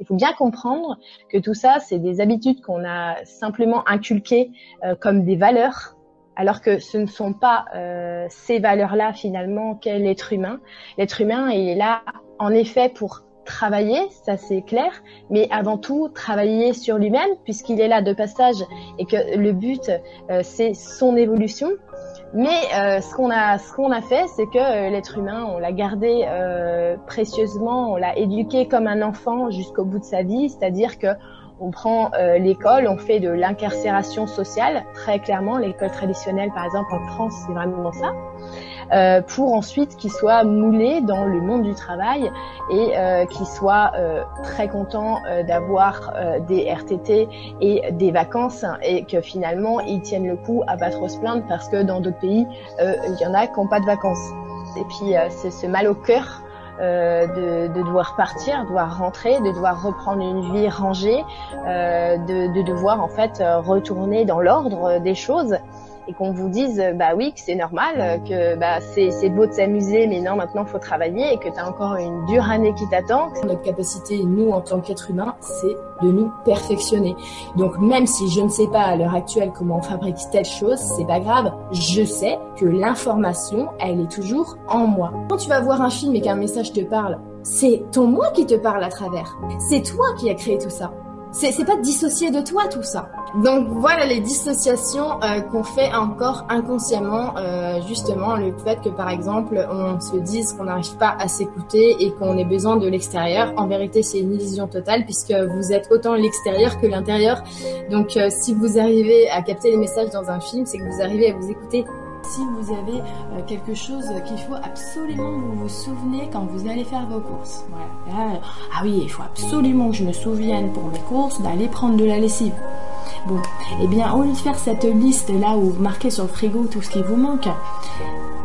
Il faut bien comprendre que tout ça, c'est des habitudes qu'on a simplement inculquées euh, comme des valeurs, alors que ce ne sont pas euh, ces valeurs-là finalement qu'est l'être humain. L'être humain, il est là en effet pour travailler, ça c'est clair, mais avant tout travailler sur lui-même puisqu'il est là de passage et que le but euh, c'est son évolution. Mais euh, ce qu'on a, ce qu'on a fait, c'est que euh, l'être humain, on l'a gardé précieusement, on l'a éduqué comme un enfant jusqu'au bout de sa vie, c'est-à-dire que on prend l'école, on fait de l'incarcération sociale, très clairement, l'école traditionnelle par exemple en France, c'est vraiment ça. Euh, pour ensuite qu'ils soient moulés dans le monde du travail et euh, qu'ils soient euh, très contents euh, d'avoir des RTT et des vacances et que finalement ils tiennent le coup à pas trop se plaindre parce que dans d'autres pays il y en a qui n'ont pas de vacances. Et puis c'est ce mal au cœur euh, de, de, devoir partir, de devoir rentrer, de devoir reprendre une vie rangée, euh, de, de, devoir en fait retourner dans l'ordre des choses et qu'on vous dise bah oui que c'est normal, euh, que bah c'est beau de s'amuser, mais non maintenant faut travailler et que tu as encore une dure année qui t'attend. Notre capacité, nous en tant qu'être humain, c'est de nous perfectionner. Donc même si je ne sais pas à l'heure actuelle comment on fabrique telle chose, c'est pas grave. Je sais que l'information, elle est toujours en moi. Quand tu vas voir un film et qu'un message te parle, c'est ton moi qui te parle à travers. C'est toi qui as créé tout ça. C'est pas dissocié de toi tout ça. Donc voilà les dissociations euh, qu'on fait encore inconsciemment, euh, justement le fait que par exemple on se dise qu'on n'arrive pas à s'écouter et qu'on ait besoin de l'extérieur. En vérité c'est une illusion totale puisque vous êtes autant l'extérieur que l'intérieur. Donc euh, si vous arrivez à capter les messages dans un film, c'est que vous arrivez à vous écouter si vous avez euh, quelque chose qu'il faut absolument vous vous souvenez quand vous allez faire vos courses. Voilà. ah oui, il faut absolument que je me souvienne pour mes courses d'aller prendre de la lessive. Bon, eh bien, au lieu de faire cette liste là où vous marquez sur le frigo tout ce qui vous manque,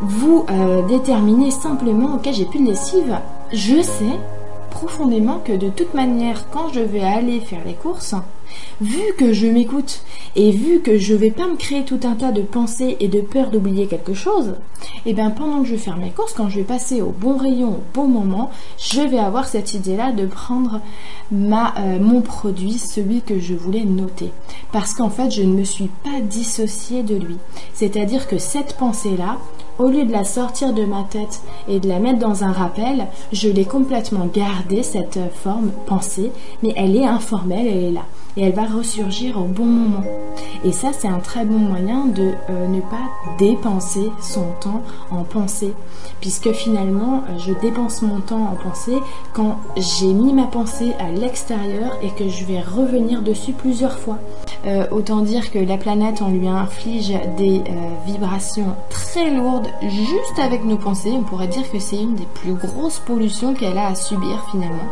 vous euh, déterminez simplement, ok, j'ai plus de lessive, je sais profondément que de toute manière, quand je vais aller faire les courses, vu que je m'écoute et vu que je vais pas me créer tout un tas de pensées et de peur d'oublier quelque chose, et eh bien pendant que je vais faire mes courses, quand je vais passer au bon rayon au bon moment, je vais avoir cette idée-là de prendre ma, euh, mon produit, celui que je voulais noter. Parce qu'en fait, je ne me suis pas dissociée de lui. C'est-à-dire que cette pensée-là, au lieu de la sortir de ma tête et de la mettre dans un rappel, je l'ai complètement gardée, cette forme pensée, mais elle est informelle, elle est là et elle va ressurgir au bon moment. Et ça, c'est un très bon moyen de euh, ne pas dépenser son temps en pensée, puisque finalement, je dépense mon temps en pensée quand j'ai mis ma pensée à l'extérieur et que je vais revenir dessus plusieurs fois. Euh, autant dire que la planète, on lui inflige des euh, vibrations très lourdes juste avec nos pensées. On pourrait dire que c'est une des plus grosses pollutions qu'elle a à subir finalement.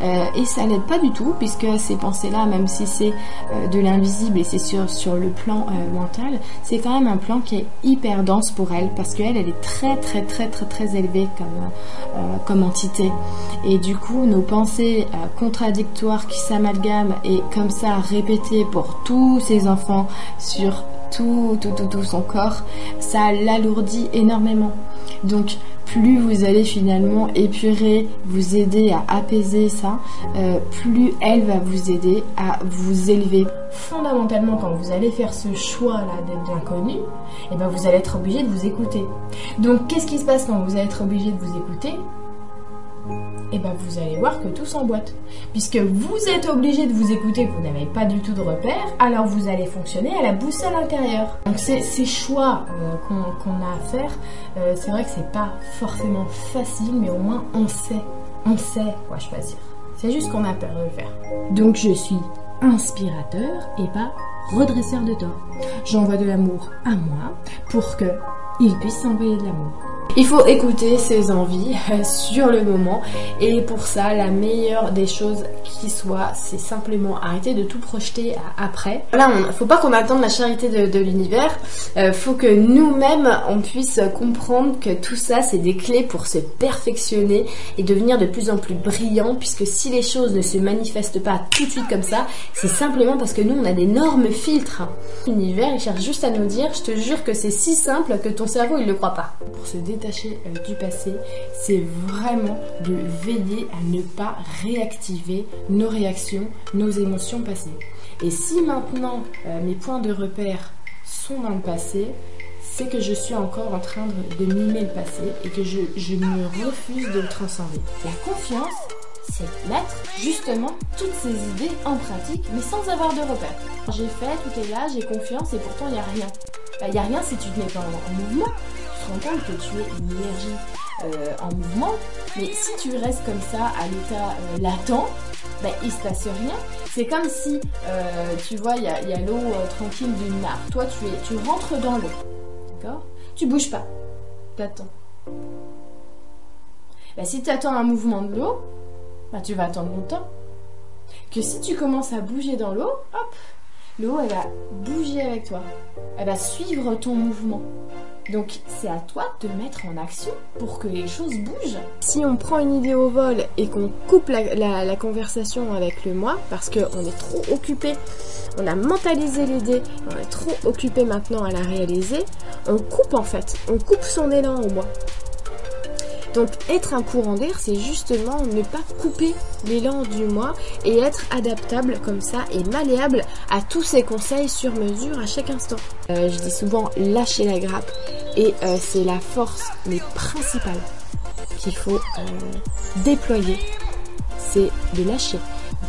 Euh, et ça n'aide pas du tout puisque ces pensées-là, même si c'est euh, de l'invisible et c'est sur, sur le plan euh, mental, c'est quand même un plan qui est hyper dense pour elle parce qu'elle, elle est très très très très très élevée comme, comme entité. Et du coup, nos pensées contradictoires qui s'amalgament et comme ça répétées pour tous ces enfants sur tout, tout, tout, tout son corps, ça l'alourdit énormément. Donc, plus vous allez finalement épurer, vous aider à apaiser ça, euh, plus elle va vous aider à vous élever. Fondamentalement, quand vous allez faire ce choix-là d'être l'inconnu, eh ben vous allez être obligé de vous écouter. Donc, qu'est-ce qui se passe quand vous allez être obligé de vous écouter? Et eh ben vous allez voir que tout s'emboîte. Puisque vous êtes obligé de vous écouter, vous n'avez pas du tout de repères, alors vous allez fonctionner à la boussole intérieure. Donc ces, choix euh, qu'on a à faire, euh, c'est vrai que c'est pas forcément facile, mais au moins on sait, on sait quoi choisir. C'est juste qu'on a peur de le faire. Donc je suis inspirateur et pas redresseur de tort. J'envoie de l'amour à moi pour que il puisse s'envoyer de l'amour. Il faut écouter ses envies euh, sur le moment et pour ça la meilleure des choses qui soit c'est simplement arrêter de tout projeter après. Voilà, on, faut pas qu'on attende la charité de, l'univers, euh, faut que nous-mêmes on puisse comprendre que tout ça c'est des clés pour se perfectionner et devenir de plus en plus brillant puisque si les choses ne se manifestent pas tout de suite comme ça, c'est simplement parce que nous on a d'énormes filtres. L'univers il cherche juste à nous dire je te jure que c'est si simple que ton cerveau il le croit pas. Euh, du passé, c'est vraiment de veiller à ne pas réactiver nos réactions, nos émotions passées. Et si maintenant euh, mes points de repère sont dans le passé, c'est que je suis encore en train de, mimer le passé et que je, me refuse de le transcender. La confiance, c'est mettre justement toutes ces idées en pratique, mais sans avoir de repère. J'ai fait, tout est là, j'ai confiance et pourtant il n'y a rien. Il bah, n'y a rien si tu te mets pas en, mouvement. Rends compte que tu es une énergie euh, en mouvement, mais si tu restes comme ça à l'état euh, latent, bah, il se passe rien. C'est comme si, euh, tu vois, il y a, l'eau tranquille d'une mare. Toi, tu, es, tu rentres dans l'eau. D'accord? Tu bouges pas. T'attends. Bah, si tu attends un mouvement de l'eau, bah, tu vas attendre longtemps. Que si tu commences à bouger dans l'eau, hop, l'eau, elle va bouger avec toi. Elle va suivre ton mouvement. Donc c'est à toi de te mettre en action pour que les choses bougent. Si on prend une idée au vol et qu'on coupe la, conversation avec le moi, parce qu'on est trop occupé, on a mentalisé l'idée, on est trop occupé maintenant à la réaliser, on coupe en fait, on coupe son élan au moi. Donc être un courant d'air, c'est justement ne pas couper l'élan du moi et être adaptable comme ça et malléable à tous ces conseils sur mesure à chaque instant. Euh, je dis souvent lâcher la grappe et euh, c'est la force principale qu'il faut euh, déployer. C'est de lâcher.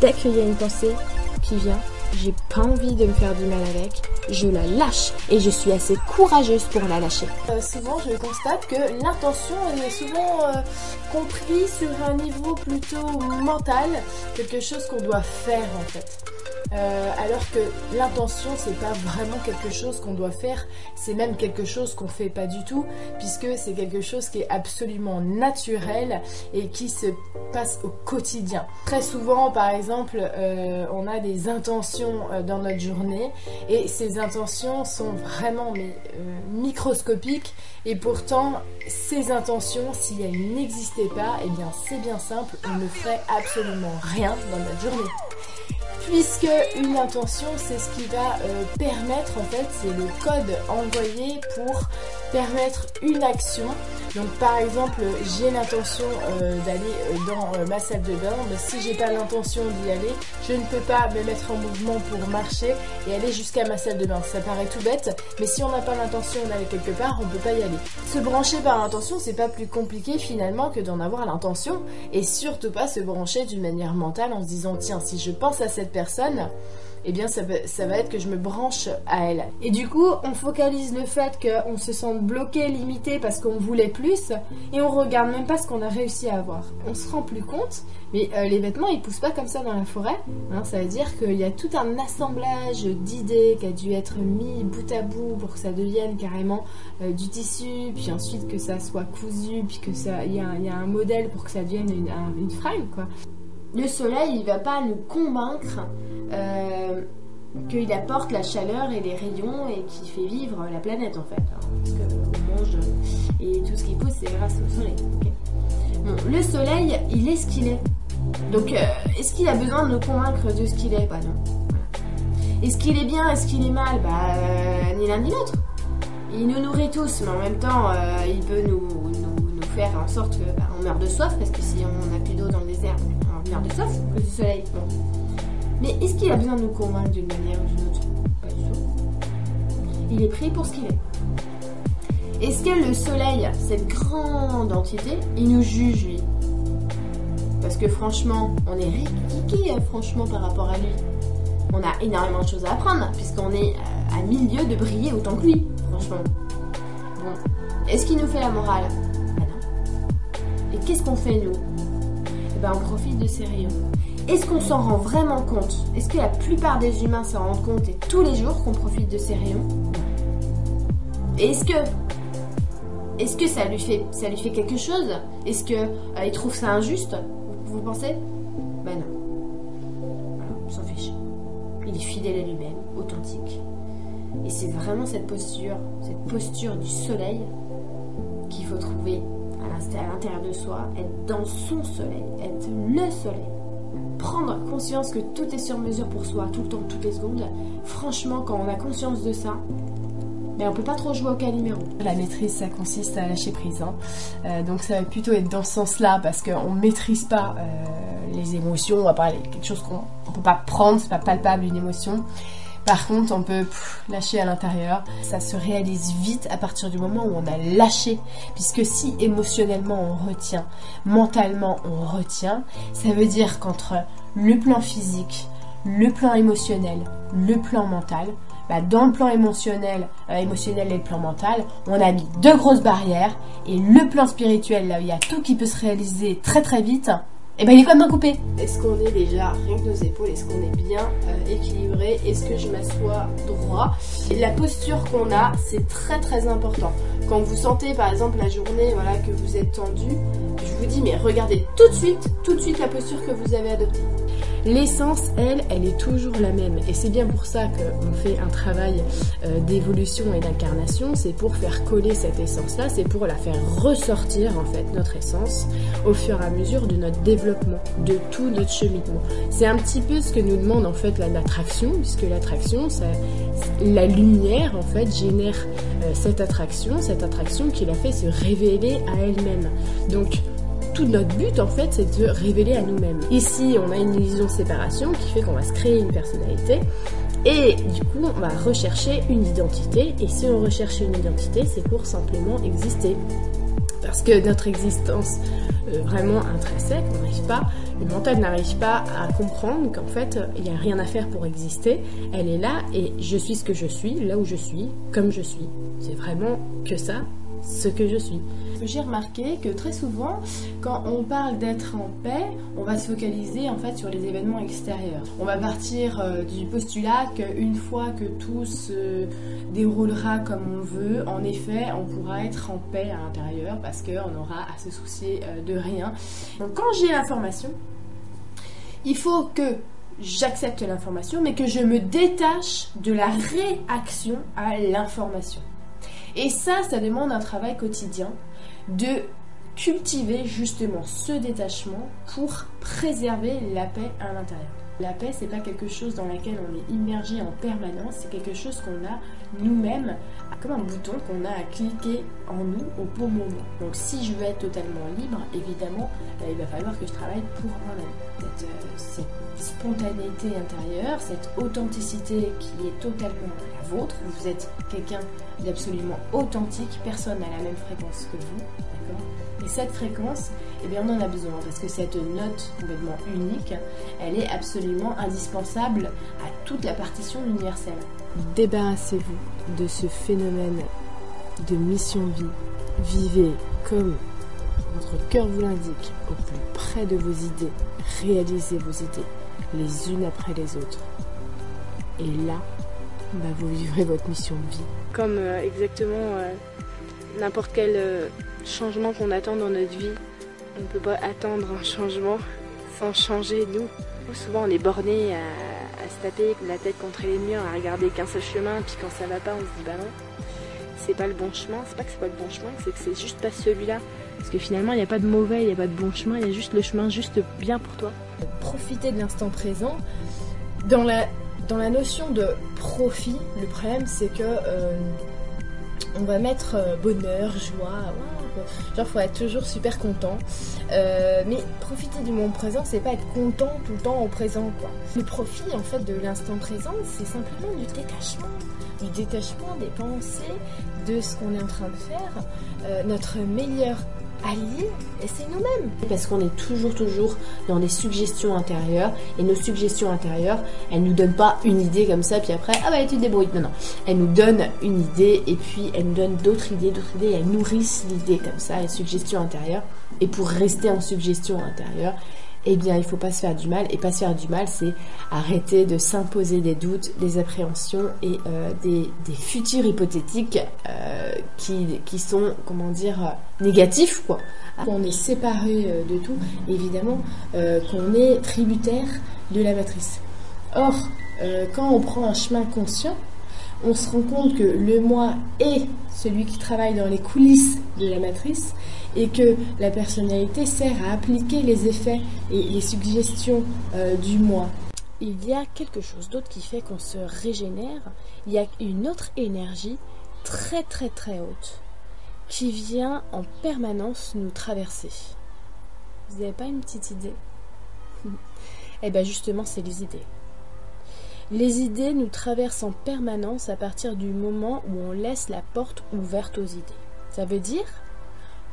A une pensée qui vient, j'ai pas envie de me faire du mal avec, je la lâche et je suis assez courageuse pour la lâcher. Euh, souvent, je constate que l'intention est souvent euh, comprise sur un niveau plutôt mental, quelque chose qu'on doit faire en fait. Euh, alors que l'intention c'est pas vraiment quelque chose qu'on doit faire, c'est même quelque chose qu'on fait pas du tout, puisque c'est quelque chose qui est absolument naturel et qui se passe au quotidien. Très souvent, par exemple, euh, on a des intentions euh, dans notre journée et ces intentions sont vraiment mais, microscopiques et pourtant ces intentions, si elles n'existaient pas, eh bien c'est bien simple, on ne ferait absolument rien dans notre journée puisque une intention c'est ce qui va euh, permettre en fait c'est le code envoyé pour permettre une action. Donc par exemple j'ai l'intention euh, d'aller euh, dans ma salle de bain mais si j'ai pas l'intention d'y aller je ne peux pas me mettre en mouvement pour marcher et aller jusqu'à ma salle de bain. Ça paraît tout bête mais si on n'a pas l'intention d'aller quelque part on peut pas y aller. Se brancher par l'intention c'est pas plus compliqué finalement que d'en avoir l'intention et surtout pas se brancher d'une manière mentale en se disant tiens si je pense à cette personne eh bien ça, va être que je me branche à elle. Et du coup, on focalise le fait qu'on se sente bloqué, limité parce qu'on voulait plus, et on regarde même pas ce qu'on a réussi à avoir. On se rend plus compte, mais euh, les vêtements ils poussent pas comme ça dans la forêt. Hein. ça veut dire qu'il y a tout un assemblage d'idées qui a dû être mis bout à bout pour que ça devienne carrément euh, du tissu, puis ensuite que ça soit cousu, puis que ça, y, a, un modèle pour que ça devienne une, une fringue quoi le soleil, il va pas nous convaincre euh, qu'il apporte la chaleur et les rayons et qui fait vivre la planète en fait. Hein, parce qu'on mange et tout ce qui pousse, c'est grâce au soleil. le soleil, il est ce qu'il est. Donc, euh, est-ce qu'il a besoin de nous convaincre de ce qu'il est? Bah non. Est-ce qu'il est bien? Est-ce qu'il est mal? Bah, euh, ni l'un ni l'autre. Il nous nourrit tous, mais en même temps, il peut nous, faire en sorte qu'on bah, meurt de soif, parce que si on n'a plus d'eau dans le désert, de soif du soleil. Mais est-ce qu'il a besoin de nous convaincre d'une manière ou d'une autre? Pas du tout. Il est pris pour ce qu'il est. Est-ce que le soleil, cette grande entité, il nous juge lui? Parce que franchement, on est ridiqué hein, franchement par rapport à lui. On a énormément de choses à apprendre puisqu'on est euh, à milieu de briller autant que lui, franchement. Bon. Est-ce qu'il nous fait la morale? Qu'est-ce qu'on fait nous? Ben, on profite de ces rayons. Est-ce qu'on s'en rend vraiment compte? Est-ce que la plupart des humains s'en rendent compte et tous les jours qu'on profite de ces rayons? Est-ce que est-ce que ça lui fait ça lui fait quelque chose? Est-ce que euh, il trouve ça injuste? Vous pensez? Ben non. Voilà, s'en fiche. Il est fidèle à lui-même, authentique. Et c'est vraiment cette posture, cette posture du soleil qu'il faut trouver à l'intérieur de soi, être dans son soleil, être le soleil. Prendre conscience que tout est sur mesure pour soi, tout le temps, toutes les secondes. Franchement, quand on a conscience de ça, mais on peut pas trop jouer au calimero. La maîtrise, ça consiste à lâcher prise. Hein. Euh, donc ça va plutôt être dans ce sens-là, parce qu'on ne maîtrise pas euh, les émotions, on va parler quelque chose qu'on ne peut pas prendre, c'est pas palpable une émotion. Par contre, on peut lâcher à l'intérieur. Ça se réalise vite à partir du moment où on a lâché. Puisque si émotionnellement on retient, mentalement on retient, ça veut dire qu'entre le plan physique, le plan émotionnel, le plan mental, bah, dans le plan émotionnel, euh, émotionnel et le plan mental, on a mis deux grosses barrières et le plan spirituel, là où il y a tout qui peut se réaliser très très vite, et eh ben il est complètement coupé. Est-ce qu'on est déjà rien que nos épaules Est-ce qu'on est bien euh, équilibré? Est-ce que je m'assois droit? Et la posture qu'on a, c'est très très important. Quand vous sentez par exemple la journée voilà, que vous êtes tendu, je vous dis mais regardez tout de suite, tout de suite la posture que vous avez adoptée. L'essence, elle, elle est toujours la même. Et c'est bien pour ça qu'on fait un travail euh, d'évolution et d'incarnation. C'est pour faire coller cette essence-là, c'est pour la faire ressortir, en fait, notre essence, au fur et à mesure de notre développement, de tout notre cheminement. C'est un petit peu ce que nous demande, en fait, l'attraction, puisque l'attraction, la lumière, en fait, génère euh, cette attraction, cette attraction qui la fait se révéler à elle-même. Donc, notre but en fait c'est de révéler à nous-mêmes. Ici on a une illusion de séparation qui fait qu'on va se créer une personnalité et du coup on va rechercher une identité et si on recherche une identité c'est pour simplement exister. Parce que notre existence euh, vraiment intrinsèque, n'arrive pas, le mental n'arrive pas à comprendre qu'en fait il n'y a rien à faire pour exister, elle est là et je suis ce que je suis, là où je suis, comme je suis. C'est vraiment que ça, ce que je suis j'ai remarqué que très souvent, quand on parle d'être en paix, on va se focaliser en fait sur les événements extérieurs. On va partir euh, du postulat qu'une fois que tout se déroulera comme on veut, en effet, on pourra être en paix à l'intérieur parce qu'on aura à se soucier euh, de rien. Donc quand j'ai l'information, il faut que j'accepte l'information, mais que je me détache de la réaction à l'information. Et ça, ça demande un travail quotidien de cultiver justement ce détachement pour préserver la paix à l'intérieur. La paix, c'est pas quelque chose dans laquelle on est immergé en permanence, c'est quelque chose qu'on a nous-mêmes, comme un bouton qu'on a à cliquer en nous au bon moment. Donc si je veux être totalement libre, évidemment, euh, il va falloir que je travaille pour moi-même. Euh, cette, spontanéité intérieure, cette authenticité qui est totalement la vôtre, vous êtes quelqu'un d'absolument authentique, personne n'a la même fréquence que vous, d'accord? Et cette fréquence, eh bien, on en a besoin parce que cette note complètement unique, elle est absolument indispensable à toute la partition universelle. Débarrassez-vous de ce phénomène de mission-vie. Vivez comme votre cœur vous l'indique, au plus près de vos idées. Réalisez vos idées, les unes après les autres. Et là, bah, vous vivrez votre mission de vie. Comme euh, exactement euh, n'importe quel euh, changement qu'on attend dans notre vie. On ne peut pas attendre un changement sans changer nous. Souvent on est borné à, se taper la tête contre les murs, à regarder qu'un seul chemin, puis quand ça va pas, on se dit bah non, c'est pas le bon chemin. C'est pas que c'est pas le bon chemin, c'est que c'est juste pas celui-là. Parce que finalement, il n'y a pas de mauvais, il n'y a pas de bon chemin, il y a juste le chemin juste bien pour toi. Profiter de l'instant présent. Dans la, dans la notion de profit, le problème c'est que euh, on va mettre euh, bonheur, joie, genre faut être toujours super content. Euh, mais profiter du moment présent, c'est pas être content tout le temps au présent quoi. Le profit en fait de l'instant présent, c'est simplement du détachement, du détachement des pensées, de ce qu'on est en train de faire. Euh, notre meilleur allié, et c'est nous-mêmes. Parce qu'on est toujours, toujours dans des suggestions intérieures, et nos suggestions intérieures, elles nous donnent pas une idée comme ça, puis après, ah bah tu te débrouilles. Non, non. Elles nous donnent une idée, et puis elles nous donnent d'autres idées, d'autres idées, elles nourrissent l'idée comme ça, les suggestions intérieures. Et pour rester en suggestion intérieure, eh bien, il faut pas se faire du mal. Et pas se faire du mal, c'est arrêter de s'imposer des doutes, des appréhensions et euh, des, futurs hypothétiques euh, qui, qui sont, comment dire, négatifs, quoi. On est séparé euh, de tout, évidemment, qu'on est tributaire de la matrice. Or, quand on prend un chemin conscient, on se rend compte que le moi est celui qui travaille dans les coulisses de la matrice et que la personnalité sert à appliquer les effets et les suggestions euh, du moi. Il y a quelque chose d'autre qui fait qu'on se régénère, il y a une autre énergie très très très haute qui vient en permanence nous traverser. Vous n'avez pas une petite idée? Eh bien justement, c'est les idées. Les idées nous traversent en permanence à partir du moment où on laisse la porte ouverte aux idées. Ça veut dire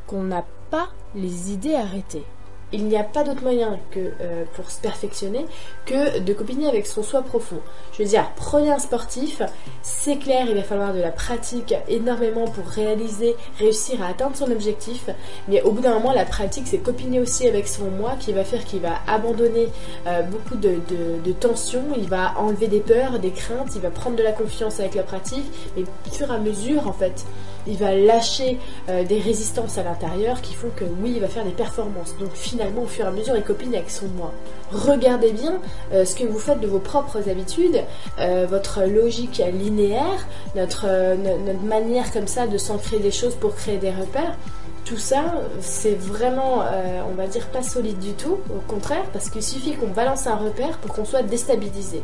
qu'on n'a pas les idées arrêtées il n'y a pas d'autre moyen que euh, pour se perfectionner que de copiner avec son soi profond. Je veux dire, prenez un sportif, c'est clair, il va falloir de la pratique énormément pour réaliser, réussir à atteindre son objectif, mais au bout d'un moment, la pratique, c'est copiner aussi avec son moi qui va faire qu'il va abandonner euh, beaucoup de, de, tensions, il va enlever des peurs, des craintes, il va prendre de la confiance avec la pratique, et au fur et à mesure, en fait, il va lâcher euh, des résistances à l'intérieur qui font que oui, il va faire des performances. Donc finalement, au fur et à mesure, il copine avec son moi. Regardez bien euh, ce que vous faites de vos propres habitudes, euh, votre logique linéaire, notre, notre manière comme ça de s'ancrer des choses pour créer des repères tout ça, c'est vraiment, on va dire, pas solide du tout, au contraire, parce qu'il suffit qu'on balance un repère pour qu'on soit déstabilisé.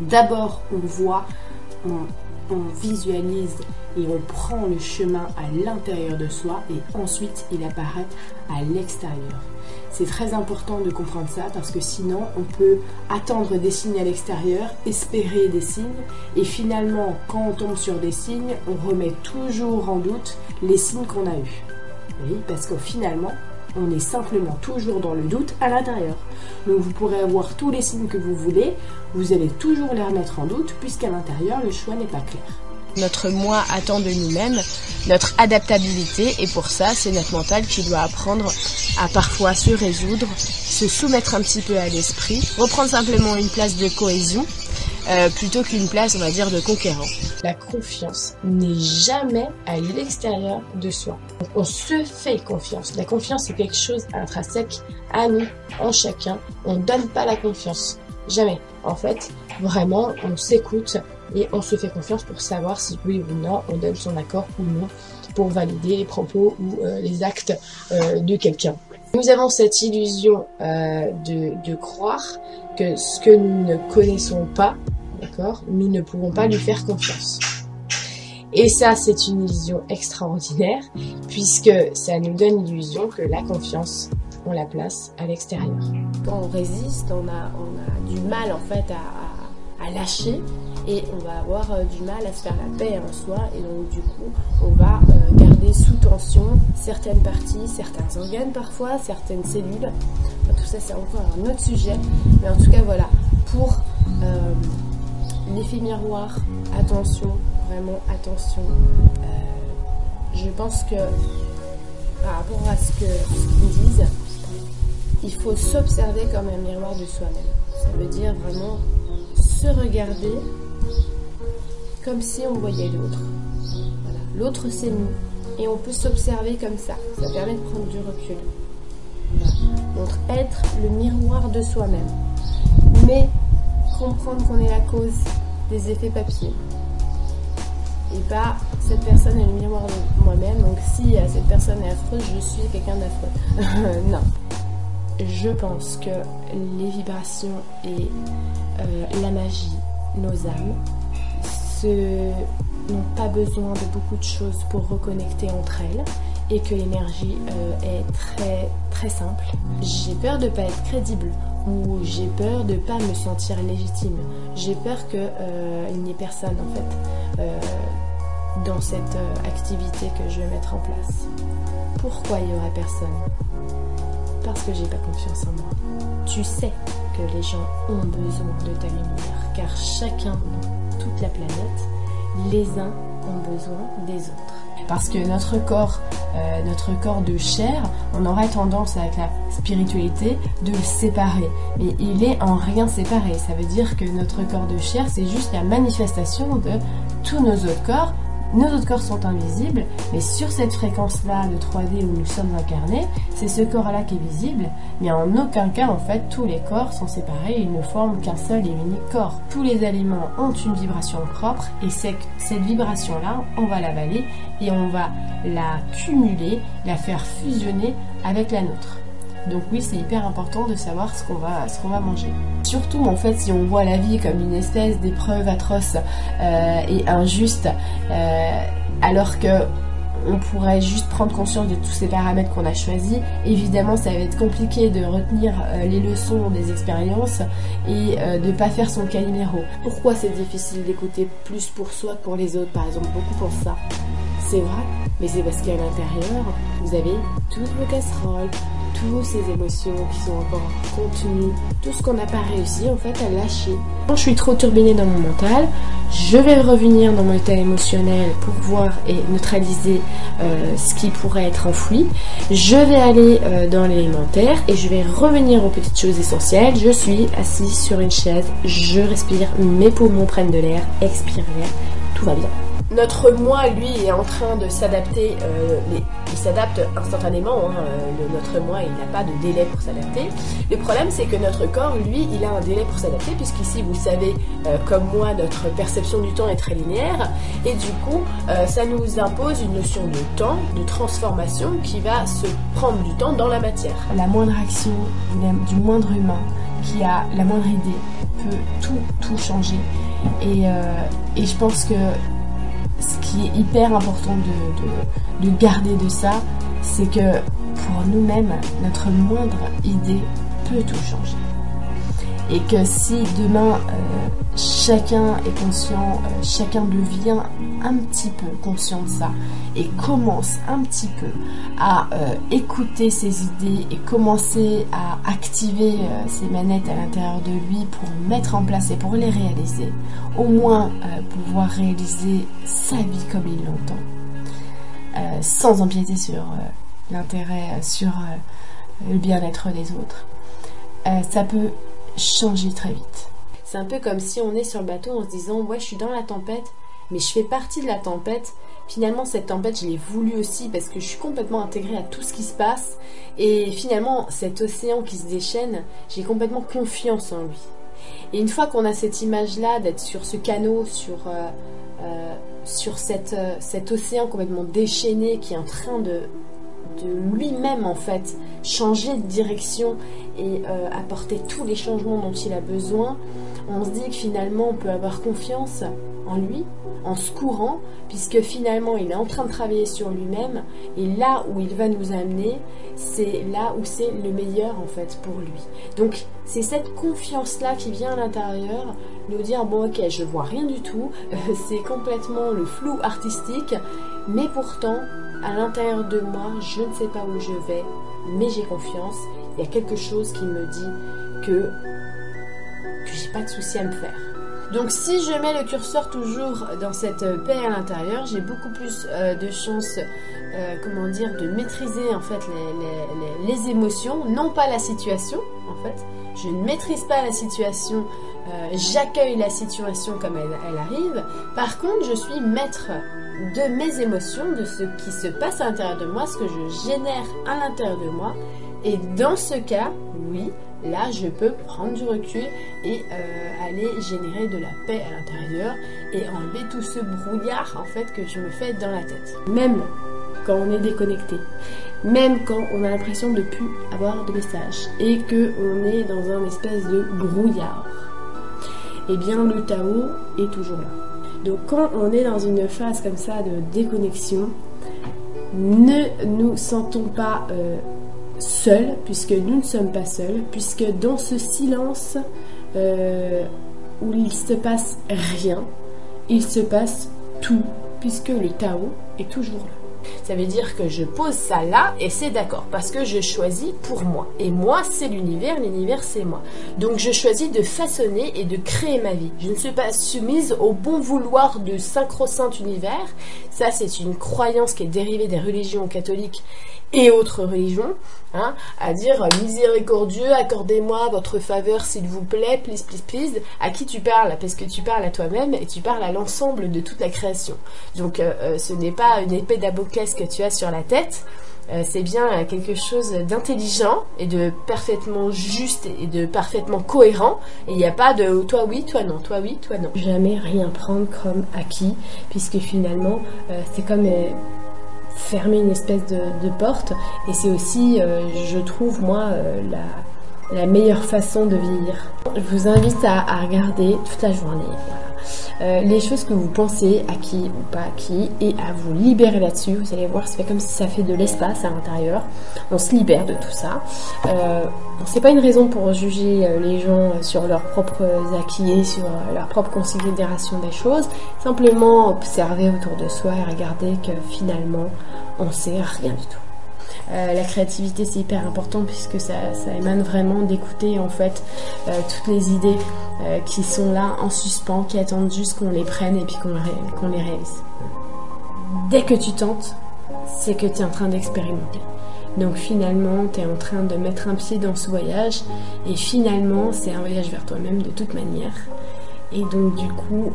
D'abord, on voit, on, visualise et on prend le chemin à l'intérieur de soi et ensuite il apparaît à l'extérieur. C'est très important de comprendre ça parce que sinon on peut attendre des signes à l'extérieur, espérer des signes et finalement quand on tombe sur des signes, on remet toujours en doute les signes qu'on a eus. Oui, parce que finalement, on est simplement toujours dans le doute à l'intérieur. Donc vous pourrez avoir tous les signes que vous voulez, vous allez toujours les remettre en doute puisqu'à l'intérieur le choix n'est pas clair. Notre moi attend de nous-mêmes, notre adaptabilité, et pour ça, c'est notre mental qui doit apprendre à parfois se résoudre, se soumettre un petit peu à l'esprit, reprendre simplement une place de cohésion, euh, plutôt qu'une place, on va dire, de conquérant. La confiance n'est jamais à l'extérieur de soi. On se fait confiance. La confiance, c'est quelque chose intrinsèque à nous, en chacun. On ne donne pas la confiance. Jamais. En fait, vraiment, on s'écoute, et on se fait confiance pour savoir si oui ou non on donne son accord ou non pour valider les propos ou euh, les actes euh, de quelqu'un. Nous avons cette illusion de, croire que ce que nous ne connaissons pas, d'accord, nous ne pouvons pas lui faire confiance. Et ça, c'est une illusion extraordinaire, puisque ça nous donne l'illusion que la confiance, on la place à l'extérieur. Quand on résiste, on a, du mal en fait à lâcher et on va avoir euh, du mal à se faire la paix en soi et donc du coup on va euh, garder sous tension certaines parties, certains organes parfois, certaines cellules. tout ça c'est encore un autre sujet, mais en tout cas voilà, pour euh, l'effet miroir, attention, vraiment attention. je pense que par rapport à ce qu'ils disent, il faut s'observer comme un miroir de soi-même. Ça veut dire vraiment se regarder comme si on voyait l'autre. L'autre, c'est nous. Et on peut s'observer comme ça. Ça permet de prendre du recul. Donc, être le miroir de soi-même. Mais comprendre qu'on est la cause des effets papier. Et pas cette personne est le miroir de moi-même. Donc, si euh, cette personne est affreuse, je suis quelqu'un d'affreux. non. Je pense que les vibrations et euh, la magie, nos âmes, n'ont pas besoin de beaucoup de choses pour reconnecter entre elles et que l'énergie euh, est très très simple. J'ai peur de ne pas être crédible ou j'ai peur de ne pas me sentir légitime. J'ai peur qu'il euh, n'y ait personne en fait euh, dans cette activité que je vais mettre en place. Pourquoi il n'y aurait personne? Parce que j'ai pas confiance en moi. Tu sais que les gens ont besoin de ta lumière car chacun toute la planète, les uns ont besoin des autres. Parce que notre corps, euh, notre corps de chair, on aurait tendance avec la spiritualité de le séparer. Mais il est en rien séparé. Ça veut dire que notre corps de chair, c'est juste la manifestation de tous nos autres corps nos autres corps sont invisibles, mais sur cette fréquence-là de 3D où nous sommes incarnés, c'est ce corps-là qui est visible, mais en aucun cas, en fait, tous les corps sont séparés, ils ne forment qu'un seul et unique corps. Tous les aliments ont une vibration propre, et c'est cette vibration-là, on va l'avaler, et on va la cumuler, la faire fusionner avec la nôtre. Donc oui, c'est hyper important de savoir ce qu'on va, ce va manger. Surtout en fait, si on voit la vie comme une espèce d'épreuve atroce euh, et injuste, euh, alors que on pourrait juste prendre conscience de tous ces paramètres qu'on a choisis. Évidemment, ça va être compliqué de retenir euh, les leçons des expériences et de ne pas faire son caliméro. Pourquoi c'est difficile d'écouter plus pour soi que pour les autres, par exemple Beaucoup pensent ça. C'est vrai, mais c'est parce qu'à l'intérieur, vous avez toutes vos casseroles, toutes ces émotions qui sont encore contenues, tout ce qu'on n'a pas réussi en fait à lâcher. Quand je suis trop turbinée dans mon mental, je vais revenir dans mon état émotionnel pour voir et neutraliser euh, ce qui pourrait être enfoui. Je vais aller euh, dans l'élémentaire et je vais revenir aux petites choses essentielles. Je suis assise sur une chaise, je respire, mes poumons prennent de l'air, expire l'air, tout va bien. Notre moi, lui, est en train de s'adapter, euh, il s'adapte instantanément. Hein, euh, notre moi, il n'a pas de délai pour s'adapter. Le problème, c'est que notre corps, lui, il a un délai pour s'adapter, puisqu'ici, vous savez, euh, comme moi, notre perception du temps est très linéaire. Et du coup, ça nous impose une notion de temps, de transformation, qui va se prendre du temps dans la matière. La moindre action du moindre humain qui a la moindre idée peut tout, tout changer. Et, et je pense que ce qui est hyper important de, garder de ça, c'est que pour nous-mêmes, notre moindre idée peut tout changer. Et que si demain euh, chacun est conscient, euh, chacun devient un petit peu conscient de ça et commence un petit peu à euh, écouter ses idées et commencer à activer ses manettes à l'intérieur de lui pour mettre en place et pour les réaliser, au moins pouvoir réaliser sa vie comme il l'entend, sans empiéter sur l'intérêt, sur le bien-être des autres. ça peut changer très vite. C'est un peu comme si on est sur le bateau en se disant ouais je suis dans la tempête, mais je fais partie de la tempête. Finalement cette tempête je l'ai voulu aussi parce que je suis complètement intégrée à tout ce qui se passe et finalement cet océan qui se déchaîne, j'ai complètement confiance en lui. Et une fois qu'on a cette image-là d'être sur ce canot, sur, euh, euh, sur euh, cet océan complètement déchaîné qui est en train de, de lui-même en fait changer de direction et euh, apporter tous les changements dont il a besoin, on se dit que finalement on peut avoir confiance en lui, en se courant, puisque finalement il est en train de travailler sur lui-même et là où il va nous amener, c'est là où c'est le meilleur en fait pour lui. Donc c'est cette confiance là qui vient à l'intérieur nous dire bon ok je vois rien du tout, c'est complètement le flou artistique, mais pourtant à l'intérieur de moi, je ne sais pas où je vais, mais j'ai confiance. Il y a quelque chose qui me dit que, que j'ai pas de souci à me faire. Donc si je mets le curseur toujours dans cette paix à l'intérieur, j'ai beaucoup plus euh, de chances, euh, comment dire, de maîtriser en fait les, les, émotions, non pas la situation en fait. Je ne maîtrise pas la situation, euh, j'accueille la situation comme elle, arrive. Par contre, je suis maître de mes émotions, de ce qui se passe à l'intérieur de moi, ce que je génère à l'intérieur de moi. Et dans ce cas, oui, là, je peux prendre du recul et euh, aller générer de la paix à l'intérieur et enlever tout ce brouillard en fait que je me fais dans la tête. Même quand on est déconnecté, même quand on a l'impression de plus avoir de messages et que on est dans un espèce de brouillard, eh bien le Tao est toujours là. Donc quand on est dans une phase comme ça de déconnexion, ne nous sentons pas euh, seuls, puisque nous ne sommes pas seuls, puisque dans ce silence euh, où il se passe rien, il se passe tout, puisque le Tao est toujours là. Ça veut dire que je pose ça là et c'est d'accord parce que je choisis pour moi. Et moi, c'est l'univers, l'univers, c'est moi. Donc je choisis de façonner et de créer ma vie. Je ne suis pas soumise au bon vouloir de sacro-saint univers. Ça, c'est une croyance qui est dérivée des religions catholiques et autres religions, hein, à dire miséricordieux, accordez-moi votre faveur s'il vous plaît, please, please, please. À qui tu parles? Parce que tu parles à toi-même et tu parles à l'ensemble de toute la création. Donc euh, euh, ce n'est pas une épée d'Aboclès que tu as sur la tête, euh, c'est bien quelque chose d'intelligent et de parfaitement juste et de parfaitement cohérent. Et il n'y a pas de toi oui, toi non, toi oui, toi non. Jamais rien prendre comme acquis, puisque finalement c'est comme fermer une espèce de, porte. Et c'est aussi, euh, je trouve, moi, euh, la, meilleure façon de vivre. Je vous invite à, regarder toute la journée. Euh, les choses que vous pensez à qui ou pas à qui et à vous libérer là-dessus. Vous allez voir, c'est comme si ça fait de l'espace à l'intérieur. On se libère de tout ça. Euh, c'est pas une raison pour juger euh, les gens sur leurs propres acquis, sur leur propre considération des choses. Simplement observer autour de soi et regarder que finalement, on sait rien du tout. Euh, la créativité c'est hyper important puisque ça, émane vraiment d'écouter en fait euh, toutes les idées euh, qui sont là en suspens, qui attendent juste qu'on les prenne et puis qu'on les réalise. Dès que tu tentes, c'est que tu es en train d'expérimenter. Donc finalement, tu es en train de mettre un pied dans ce voyage et finalement, c'est un voyage vers toi-même de toute manière. Et donc du coup,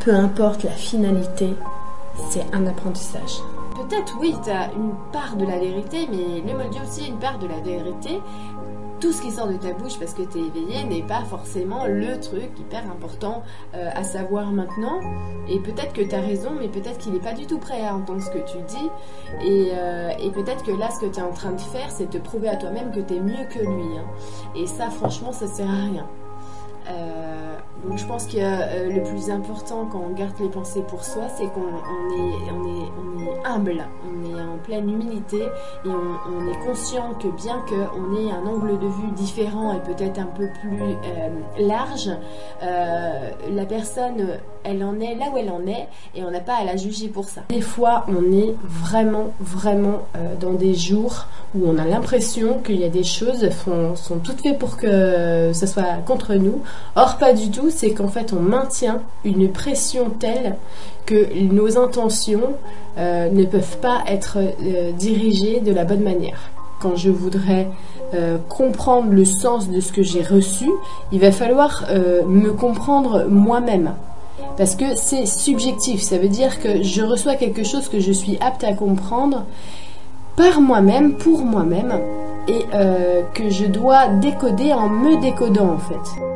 peu importe la finalité, c'est un apprentissage peut-être, oui, tu as une part de la vérité, mais le moldier aussi a une part de la vérité. Tout ce qui sort de ta bouche parce que tu es éveillé n'est pas forcément le truc hyper important euh, à savoir maintenant. Et peut-être que tu as raison, mais peut-être qu'il n'est pas du tout prêt à entendre ce que tu dis. Et, euh, peut-être que là, ce que tu es en train de faire, c'est te prouver à toi-même que tu es mieux que lui. Hein. Et ça, franchement, ça sert à rien. Euh, donc je pense que euh, le plus important quand on garde les pensées pour soi, c'est qu'on est, humble, on est en pleine humilité et on, est conscient que bien qu'on ait un angle de vue différent et peut-être un peu plus euh, large, la personne, elle en est là où elle en est et on n'a pas à la juger pour ça. Des fois, on est vraiment, vraiment dans des jours où on a l'impression qu'il y a des choses font, sont toutes faites pour que ce soit contre nous Or, pas du tout, c'est qu'en fait, on maintient une pression telle que nos intentions euh, ne peuvent pas être euh, dirigées de la bonne manière. Quand je voudrais euh, comprendre le sens de ce que j'ai reçu, il va falloir me comprendre moi-même. Parce que c'est subjectif, ça veut dire que je reçois quelque chose que je suis apte à comprendre par moi-même, pour moi-même, et que je dois décoder en me décodant en fait.